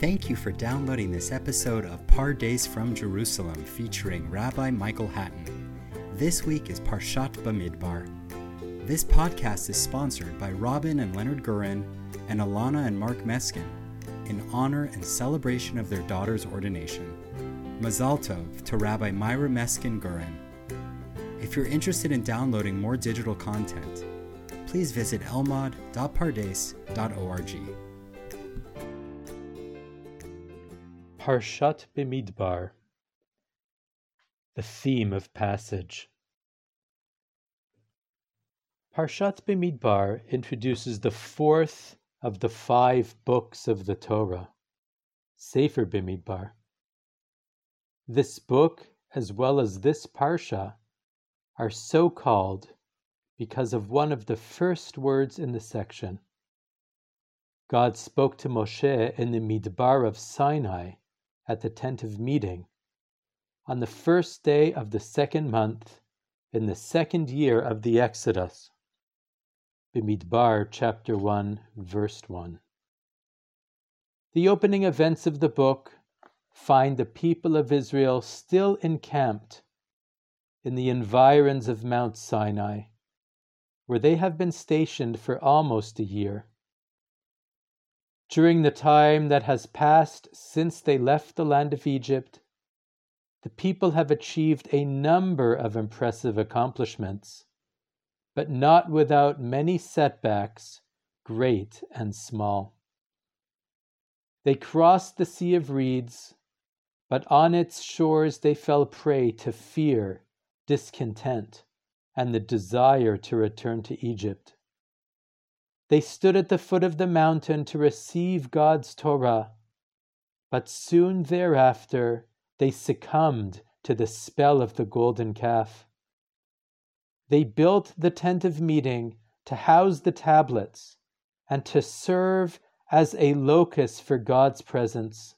Thank you for downloading this episode of Pardes from Jerusalem featuring Rabbi Michael Hattin. This week is Parshat Bamidbar. This podcast is sponsored by Robin and Leonard Gurin and Alana and Mark Meskin in honor and celebration of their daughter's ordination. Mazal Tov to Rabbi Myra Meskin Gurin. If you're interested in downloading more digital content, please visit elmad.pardes.org. Parshat Bimidbar The theme of passage. Parshat Bimidbar introduces the fourth of the five books of the Torah, Sefer Bimidbar. This book, as well as this parsha, are so called because of one of the first words in the section. God spoke to Moshe in the Midbar of Sinai at the tent of meeting on the first day of the second month in the second year of the Exodus. Bimidbar chapter 1 verse 1. The opening events of the book find the people of Israel still encamped in the environs of Mount Sinai, where they have been stationed for almost a year. During the time that has passed since they left the land of Egypt, the people have achieved a number of impressive accomplishments, but not without many setbacks, great and small. They crossed the Sea of Reeds, but on its shores they fell prey to fear, discontent, and the desire to return to Egypt. They stood at the foot of the mountain to receive God's Torah, but soon thereafter they succumbed to the spell of the golden calf. They built the tent of meeting to house the tablets and to serve as a locus for God's presence.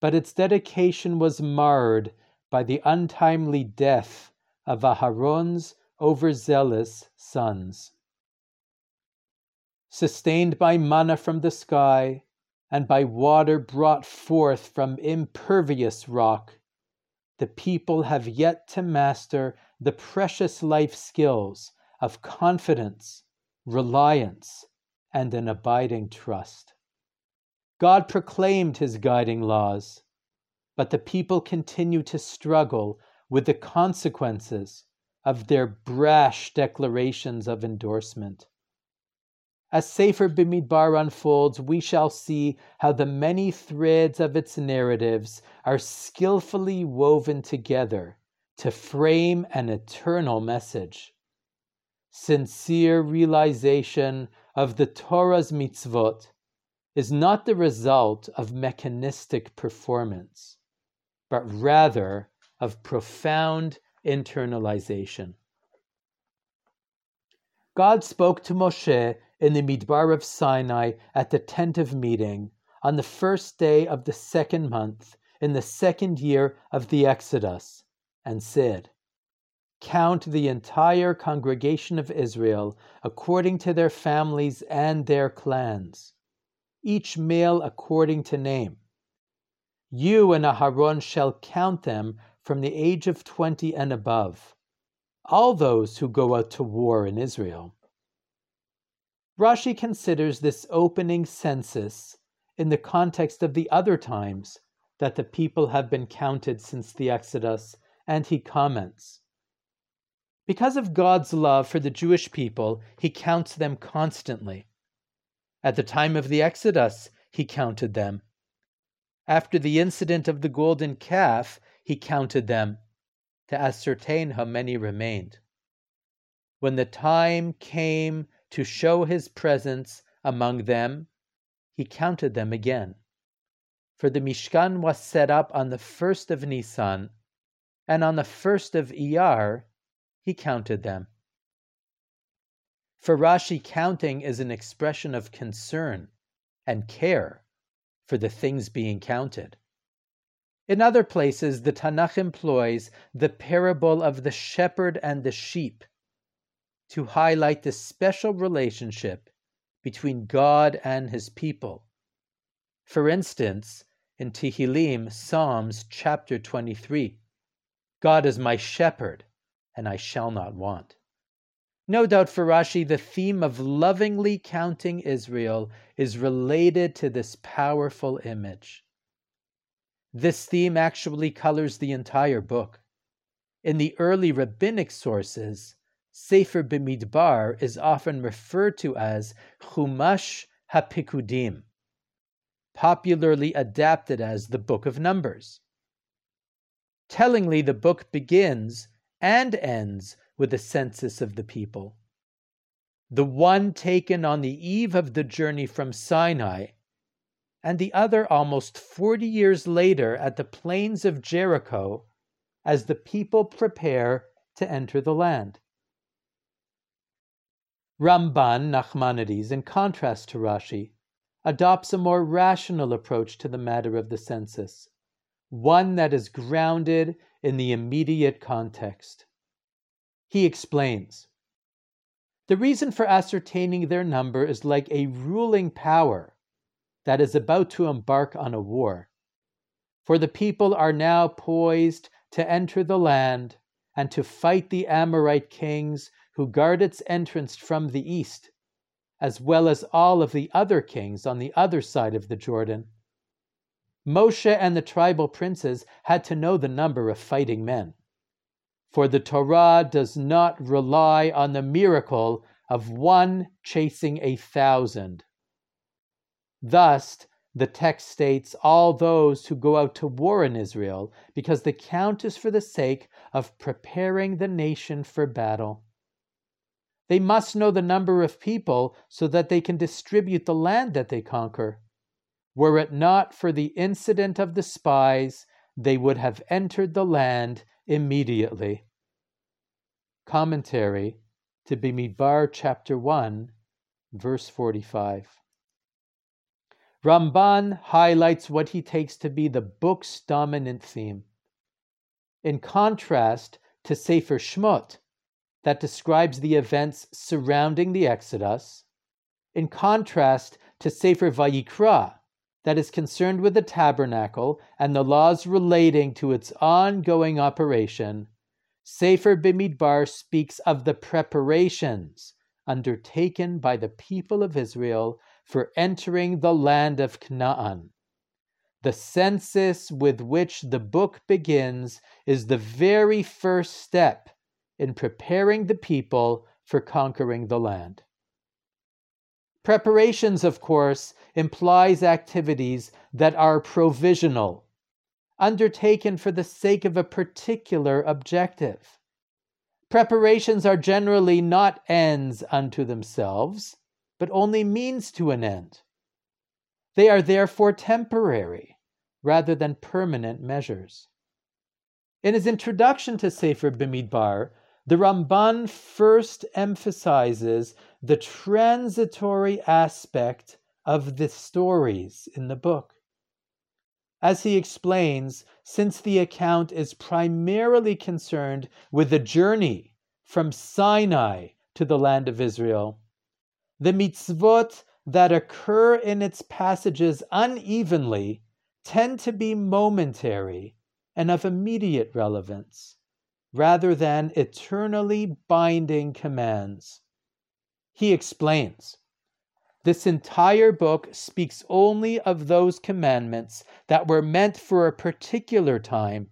But its dedication was marred by the untimely death of Aharon's overzealous sons sustained by manna from the sky, and by water brought forth from impervious rock, the people have yet to master the precious life skills of confidence, reliance, and an abiding trust. God proclaimed his guiding laws, but the people continue to struggle with the consequences of their brash declarations of endorsement. As Sefer Bimidbar unfolds, we shall see how the many threads of its narratives are skillfully woven together to frame an eternal message. Sincere realization of the Torah's mitzvot is not the result of mechanistic performance, but rather of profound internalization. God spoke to Moshe in the Midbar of Sinai at the tent of meeting on the first day of the second month in the second year of the Exodus, and said, Count the entire congregation of Israel according to their families and their clans, each male according to name. You and Aharon shall count them from the age of twenty and above, all those who go out to war in Israel. Rashi considers this opening census in the context of the other times that the people have been counted since the Exodus, and he comments Because of God's love for the Jewish people, he counts them constantly. At the time of the Exodus, he counted them. After the incident of the golden calf, he counted them to ascertain how many remained. When the time came to show his presence among them, he counted them again. For the Mishkan was set up on the first of Nisan, and on the first of Iyar he counted them. For Rashi, counting is an expression of concern and care for the things being counted. In other places, the Tanakh employs the parable of the shepherd and the sheep to highlight the special relationship between God and his people. For instance, in Tehillim, Psalms chapter 23, God is my shepherd, and I shall not want. No doubt for Rashi, the theme of lovingly counting Israel is related to this powerful image. This theme actually colors the entire book. In the early rabbinic sources, Sefer Bimidbar is often referred to as Chumash HaPikudim, popularly adapted as the Book of Numbers. Tellingly, the book begins and ends with a census of the people. The one taken on the eve of the journey from Sinai, and the other almost 40 years later at the plains of Jericho as the people prepare to enter the land. Ramban Nachmanides, in contrast to Rashi, adopts a more rational approach to the matter of the census, one that is grounded in the immediate context. He explains The reason for ascertaining their number is like a ruling power that is about to embark on a war. For the people are now poised to enter the land and to fight the Amorite kings who guard its entrance from the east, as well as all of the other kings on the other side of the Jordan. Moshe and the tribal princes had to know the number of fighting men for the Torah does not rely on the miracle of one chasing a thousand. Thus, the text states all those who go out to war in Israel, because the count is for the sake of preparing the nation for battle. They must know the number of people so that they can distribute the land that they conquer. Were it not for the incident of the spies, they would have entered the land immediately. Commentary to Bimidbar chapter 1, verse 45. Ramban highlights what he takes to be the book's dominant theme. In contrast to Sefer Shmot, that describes the events surrounding the Exodus, in contrast to Sefer Vayikra, that is concerned with the tabernacle and the laws relating to its ongoing operation, Sefer Bimidbar speaks of the preparations undertaken by the people of Israel for entering the land of Canaan. The census with which the book begins is the very first step in preparing the people for conquering the land. Preparations, of course, implies activities that are provisional, undertaken for the sake of a particular objective. Preparations are generally not ends unto themselves, but only means to an end. They are therefore temporary rather than permanent measures. In his introduction to Sefer Bimidbar, the Ramban first emphasizes the transitory aspect of the stories in the book. As he explains, since the account is primarily concerned with the journey from Sinai to the land of Israel, the mitzvot that occur in its passages unevenly tend to be momentary and of immediate relevance rather than eternally binding commands. He explains this entire book speaks only of those commandments that were meant for a particular time,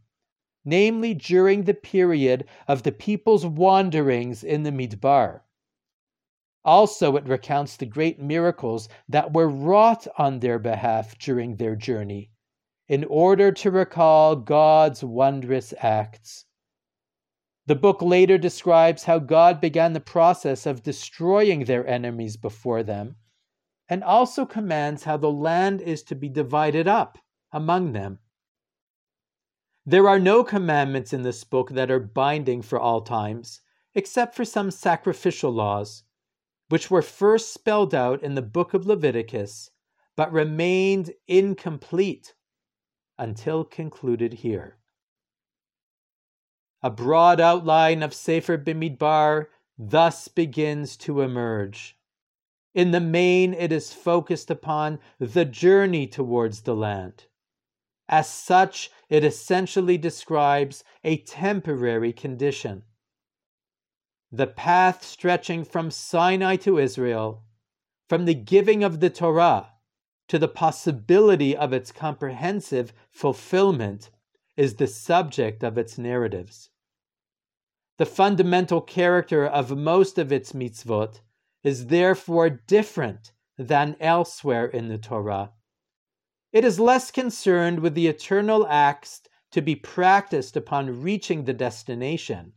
namely during the period of the people's wanderings in the Midbar. Also, it recounts the great miracles that were wrought on their behalf during their journey, in order to recall God's wondrous acts. The book later describes how God began the process of destroying their enemies before them, and also commands how the land is to be divided up among them. There are no commandments in this book that are binding for all times, except for some sacrificial laws, which were first spelled out in the book of Leviticus, but remained incomplete until concluded here. A broad outline of Sefer Bimidbar thus begins to emerge. In the main, it is focused upon the journey towards the land. As such, it essentially describes a temporary condition. The path stretching from Sinai to Israel, from the giving of the Torah to the possibility of its comprehensive fulfillment, is the subject of its narratives. The fundamental character of most of its mitzvot is therefore different than elsewhere in the Torah. It is less concerned with the eternal acts to be practiced upon reaching the destination,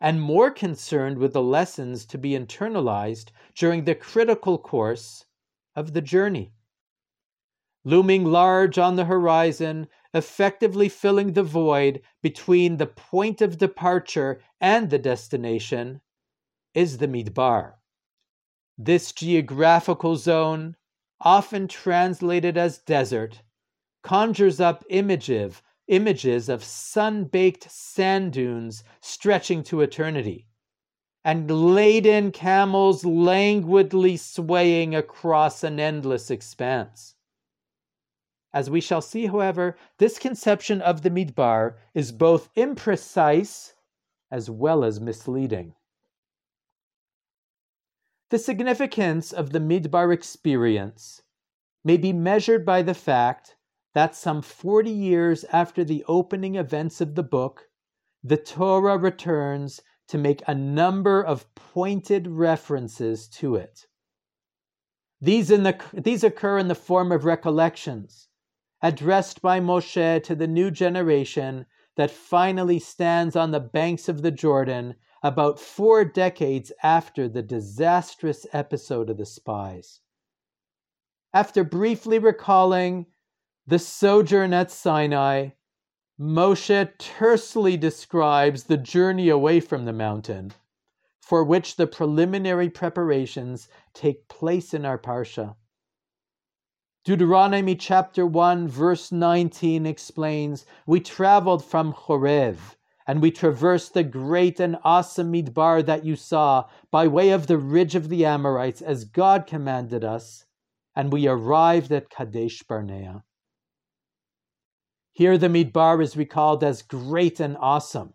and more concerned with the lessons to be internalized during the critical course of the journey. Looming large on the horizon effectively filling the void between the point of departure and the destination, is the Midbar. This geographical zone, often translated as desert, conjures up images, images of sun baked sand dunes stretching to eternity, and laden camels languidly swaying across an endless expanse. As we shall see, however, this conception of the Midbar is both imprecise as well as misleading. The significance of the Midbar experience may be measured by the fact that some 40 years after the opening events of the book, the Torah returns to make a number of pointed references to it. These, the, these occur in the form of recollections, addressed by Moshe to the new generation that finally stands on the banks of the Jordan about four decades after the disastrous episode of the spies. After briefly recalling the sojourn at Sinai, Moshe tersely describes the journey away from the mountain, for which the preliminary preparations take place in our Parsha. Deuteronomy chapter 1, verse 19 explains We traveled from Horeb, and we traversed the great and awesome Midbar that you saw by way of the ridge of the Amorites as God commanded us, and we arrived at Kadesh Barnea. Here the Midbar is recalled as great and awesome,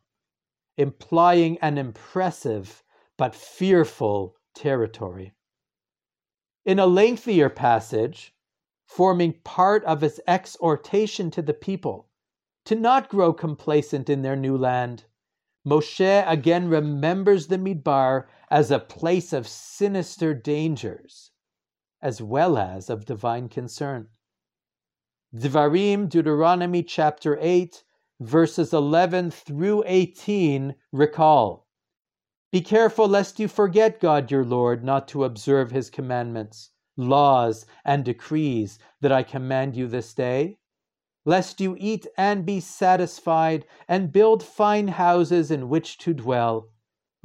implying an impressive but fearful territory. In a lengthier passage, forming part of his exhortation to the people to not grow complacent in their new land. Moshe again remembers the Midbar as a place of sinister dangers, as well as of divine concern. Dvarim, Deuteronomy chapter 8, verses 11 through 18 recall Be careful lest you forget God your Lord, not to observe his commandments laws, and decrees that I command you this day, lest you eat and be satisfied, and build fine houses in which to dwell,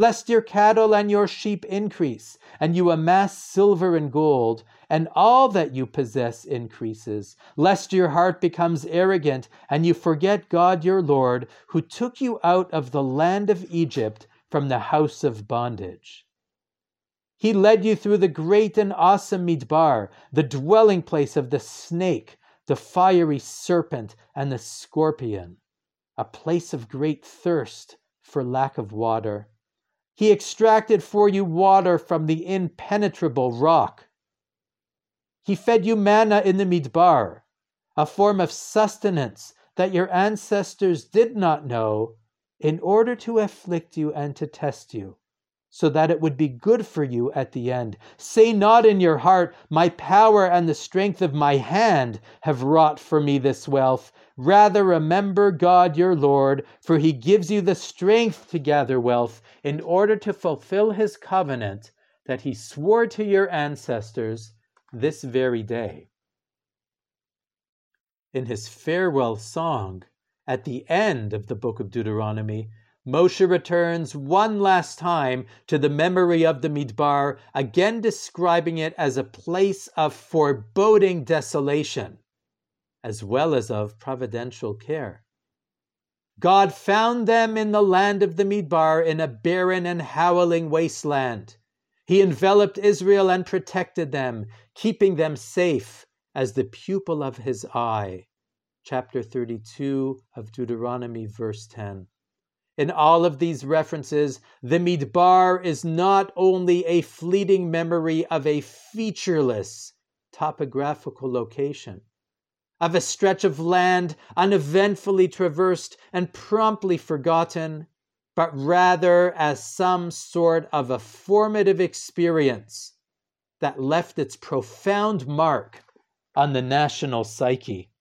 lest your cattle and your sheep increase, and you amass silver and gold, and all that you possess increases, lest your heart becomes arrogant, and you forget God your Lord, who took you out of the land of Egypt from the house of bondage. He led you through the great and awesome Midbar, the dwelling place of the snake, the fiery serpent, and the scorpion, a place of great thirst for lack of water. He extracted for you water from the impenetrable rock. He fed you manna in the Midbar, a form of sustenance that your ancestors did not know, in order to afflict you and to test you so that it would be good for you at the end. Say not in your heart, My power and the strength of my hand have wrought for me this wealth. Rather, remember God your Lord, for he gives you the strength to gather wealth in order to fulfill his covenant that he swore to your ancestors this very day. In his farewell song, at the end of the book of Deuteronomy, Moshe returns one last time to the memory of the Midbar, again describing it as a place of foreboding desolation, as well as of providential care. God found them in the land of the Midbar in a barren and howling wasteland. He enveloped Israel and protected them, keeping them safe as the pupil of his eye. Chapter 32 of Deuteronomy, verse 10. In all of these references, the Midbar is not only a fleeting memory of a featureless topographical location, of a stretch of land uneventfully traversed and promptly forgotten, but rather as some sort of a formative experience that left its profound mark on the national psyche.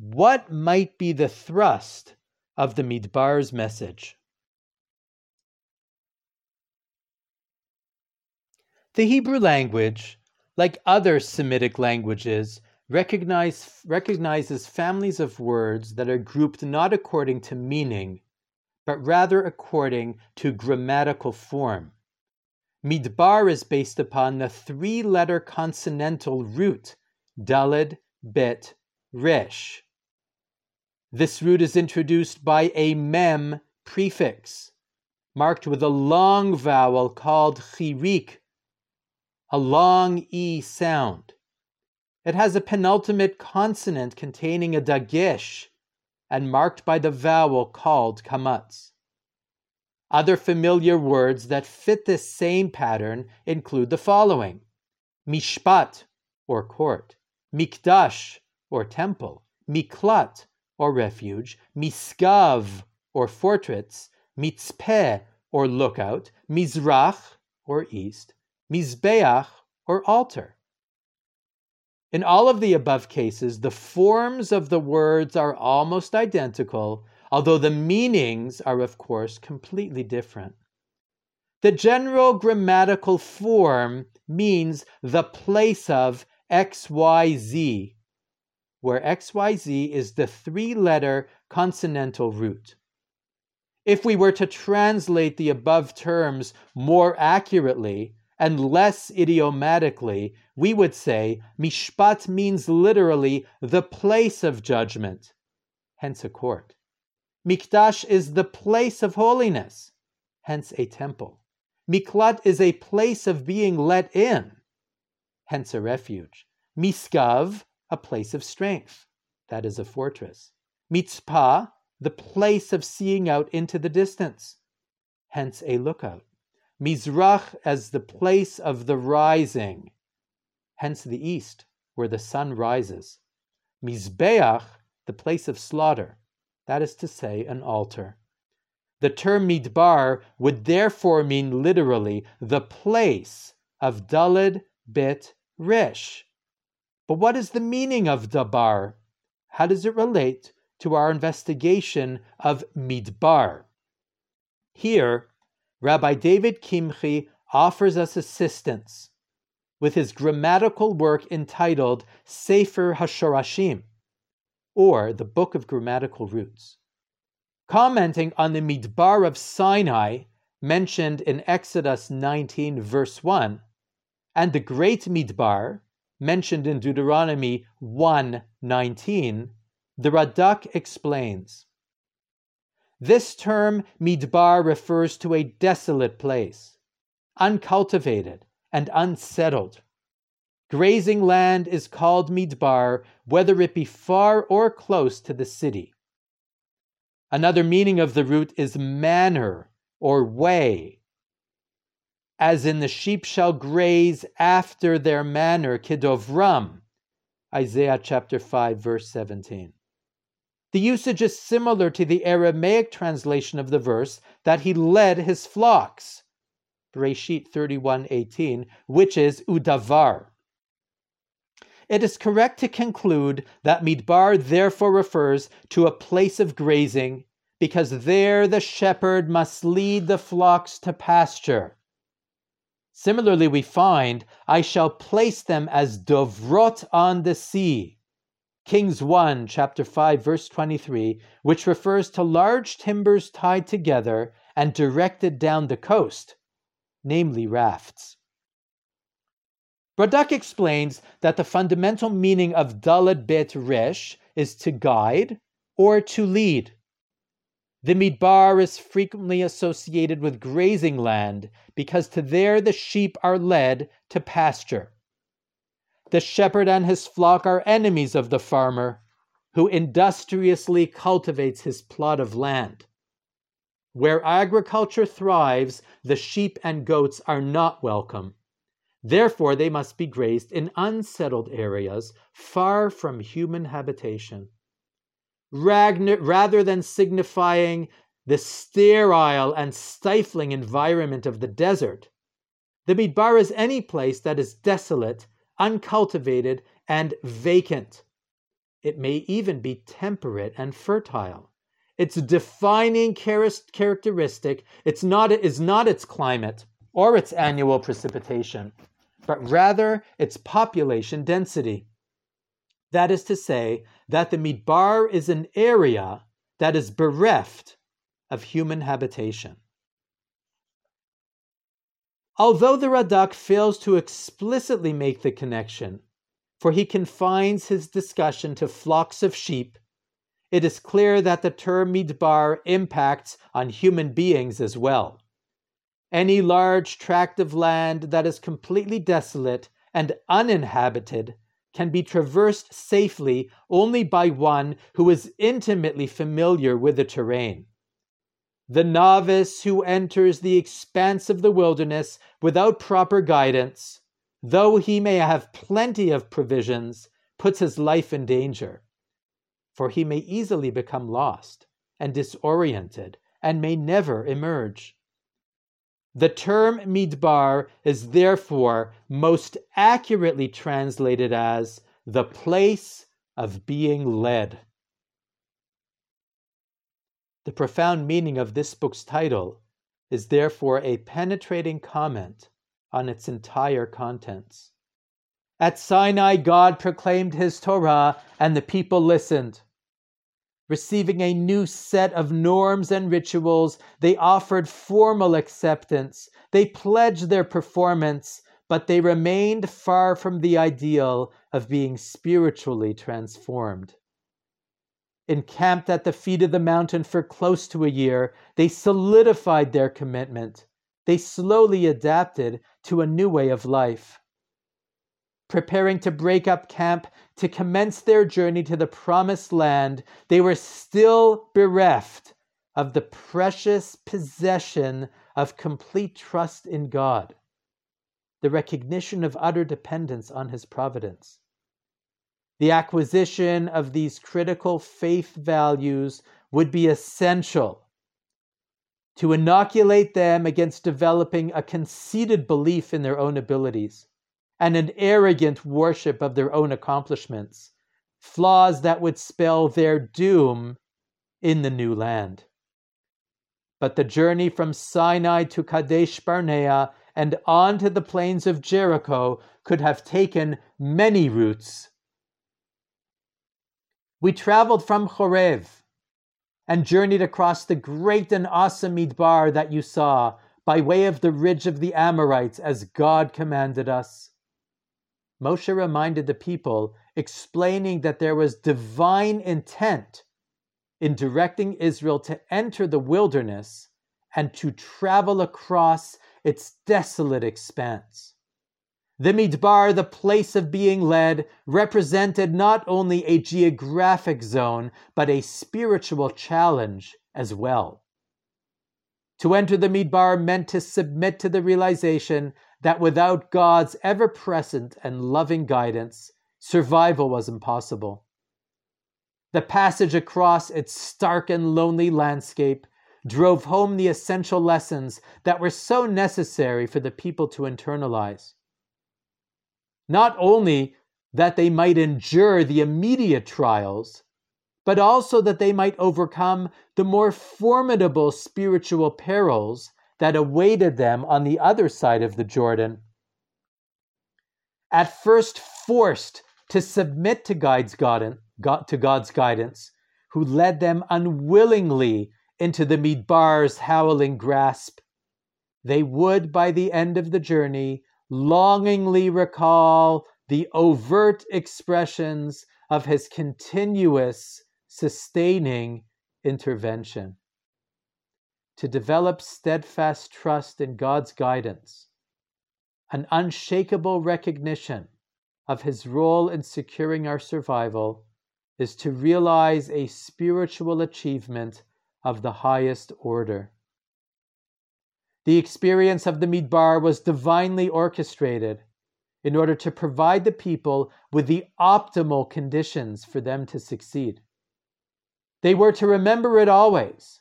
What might be the thrust of the Midbar's message? The Hebrew language, like other Semitic languages, recognize, recognizes families of words that are grouped not according to meaning, but rather according to grammatical form. Midbar is based upon the three letter consonantal root, Dalid, Bet, Resh. This root is introduced by a mem prefix, marked with a long vowel called chirik, a long E sound. It has a penultimate consonant containing a dagesh and marked by the vowel called kamatz. Other familiar words that fit this same pattern include the following mishpat, or court, mikdash, or temple, miklat, or refuge, misgav, or fortress, mitzpeh, or lookout, mizrach, or east, mizbeach, or altar. In all of the above cases, the forms of the words are almost identical, although the meanings are, of course, completely different. The general grammatical form means the place of XYZ, where XYZ is the three letter consonantal root. If we were to translate the above terms more accurately, and less idiomatically, we would say mishpat means literally the place of judgment, hence a court. Mikdash is the place of holiness, hence a temple. Miklat is a place of being let in, hence a refuge. Misgav, a place of strength, that is a fortress. Mitzpah, the place of seeing out into the distance, hence a lookout. Mizrach as the place of the rising, hence the east, where the sun rises. Mizbeach, the place of slaughter, that is to say, an altar. The term midbar would therefore mean literally the place of Dalid Bit Rish. But what is the meaning of dabar? How does it relate to our investigation of midbar? Here, Rabbi David Kimchi offers us assistance with his grammatical work entitled Sefer HaShorashim, or the Book of Grammatical Roots. Commenting on the Midbar of Sinai mentioned in Exodus 19, verse 1, and the Great Midbar mentioned in Deuteronomy 1, 19, the Radak explains this term midbar refers to a desolate place, uncultivated and unsettled. Grazing land is called midbar, whether it be far or close to the city. Another meaning of the root is manner or way, as in the sheep shall graze after their manner, kidovram, Isaiah chapter 5, verse 17. The usage is similar to the Aramaic translation of the verse that he led his flocks. Bereshit 31:18, which is udavar. It is correct to conclude that Midbar therefore refers to a place of grazing, because there the shepherd must lead the flocks to pasture. Similarly, we find, I shall place them as dovrot on the sea. Kings 1, chapter 5, verse 23, which refers to large timbers tied together and directed down the coast, namely rafts. Radak explains that the fundamental meaning of Dalad Bet Resh is to guide or to lead. The Midbar is frequently associated with grazing land because to there the sheep are led to pasture. The shepherd and his flock are enemies of the farmer, who industriously cultivates his plot of land. Where agriculture thrives, the sheep and goats are not welcome. Therefore, they must be grazed in unsettled areas far from human habitation. Rather than signifying the sterile and stifling environment of the desert, the Midbar is any place that is desolate uncultivated, and vacant. It may even be temperate and fertile. Its defining characteristic it's not, is not its climate or its annual precipitation, but rather its population density. That is to say, that the Midbar is an area that is bereft of human habitation. Although the Radak fails to explicitly make the connection, for he confines his discussion to flocks of sheep, it is clear that the term midbar impacts on human beings as well. Any large tract of land that is completely desolate and uninhabited can be traversed safely only by one who is intimately familiar with the terrain. The novice who enters the expanse of the wilderness without proper guidance, though he may have plenty of provisions, puts his life in danger. For he may easily become lost and disoriented and may never emerge. The term midbar is therefore most accurately translated as the place of being led. The profound meaning of this book's title is therefore a penetrating comment on its entire contents. At Sinai, God proclaimed his Torah, and the people listened. Receiving a new set of norms and rituals, they offered formal acceptance. They pledged their performance, but they remained far from the ideal of being spiritually transformed encamped at the feet of the mountain for close to a year, they solidified their commitment. They slowly adapted to a new way of life. Preparing to break up camp to commence their journey to the promised land, they were still bereft of the precious possession of complete trust in God, the recognition of utter dependence on His providence. The acquisition of these critical faith values would be essential to inoculate them against developing a conceited belief in their own abilities and an arrogant worship of their own accomplishments, flaws that would spell their doom in the new land. But the journey from Sinai to Kadesh Barnea and on to the plains of Jericho could have taken many routes we traveled from Chorev and journeyed across the great and awesome Midbar that you saw by way of the ridge of the Amorites as God commanded us. Moshe reminded the people, explaining that there was divine intent in directing Israel to enter the wilderness and to travel across its desolate expanse. The Midbar, the place of being led, represented not only a geographic zone, but a spiritual challenge as well. To enter the Midbar meant to submit to the realization that without God's ever present and loving guidance, survival was impossible. The passage across its stark and lonely landscape drove home the essential lessons that were so necessary for the people to internalize. Not only that they might endure the immediate trials, but also that they might overcome the more formidable spiritual perils that awaited them on the other side of the Jordan. At first forced to submit to God's, guidance, who led them unwillingly into the Midbar's howling grasp, they would, by the end of the journey, longingly recall the overt expressions of his continuous, sustaining intervention. To develop steadfast trust in God's guidance, an unshakable recognition of His role in securing our survival, is to realize a spiritual achievement of the highest order. The experience of the Midbar was divinely orchestrated in order to provide the people with the optimal conditions for them to succeed. They were to remember it always,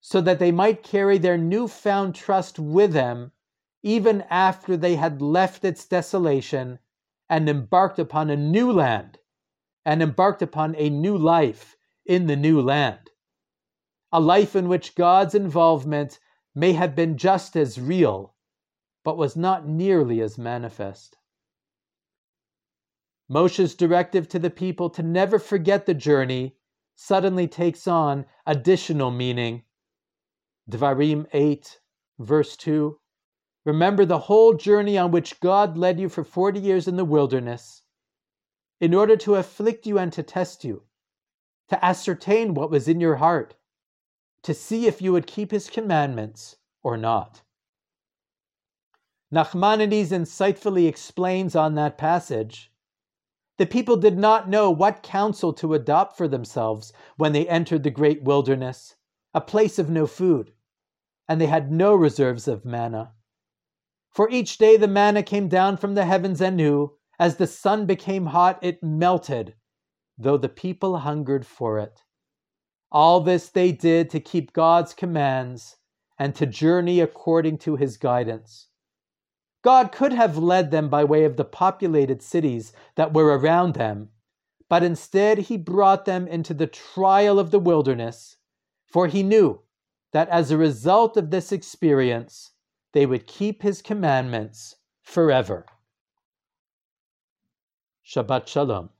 so that they might carry their newfound trust with them even after they had left its desolation and embarked upon a new land and embarked upon a new life in the new land. A life in which God's involvement may have been just as real, but was not nearly as manifest. Moshe's directive to the people to never forget the journey suddenly takes on additional meaning. Dvarim 8, verse 2. Remember the whole journey on which God led you for 40 years in the wilderness, in order to afflict you and to test you, to ascertain what was in your heart, to see if you would keep his commandments or not. Nachmanides insightfully explains on that passage the people did not know what counsel to adopt for themselves when they entered the great wilderness, a place of no food, and they had no reserves of manna. For each day the manna came down from the heavens anew. As the sun became hot, it melted, though the people hungered for it. All this they did to keep God's commands and to journey according to his guidance. God could have led them by way of the populated cities that were around them, but instead he brought them into the trial of the wilderness, for he knew that as a result of this experience, they would keep his commandments forever. Shabbat Shalom.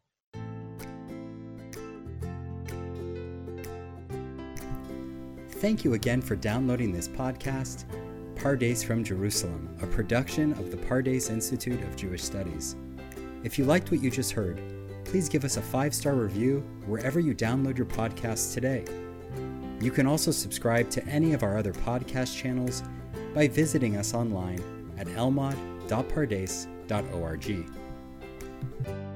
Thank you again for downloading this podcast Pardes from Jerusalem, a production of the Pardes Institute of Jewish Studies. If you liked what you just heard, please give us a five star review wherever you download your podcasts today. You can also subscribe to any of our other podcast channels by visiting us online at elmad.pardes.org.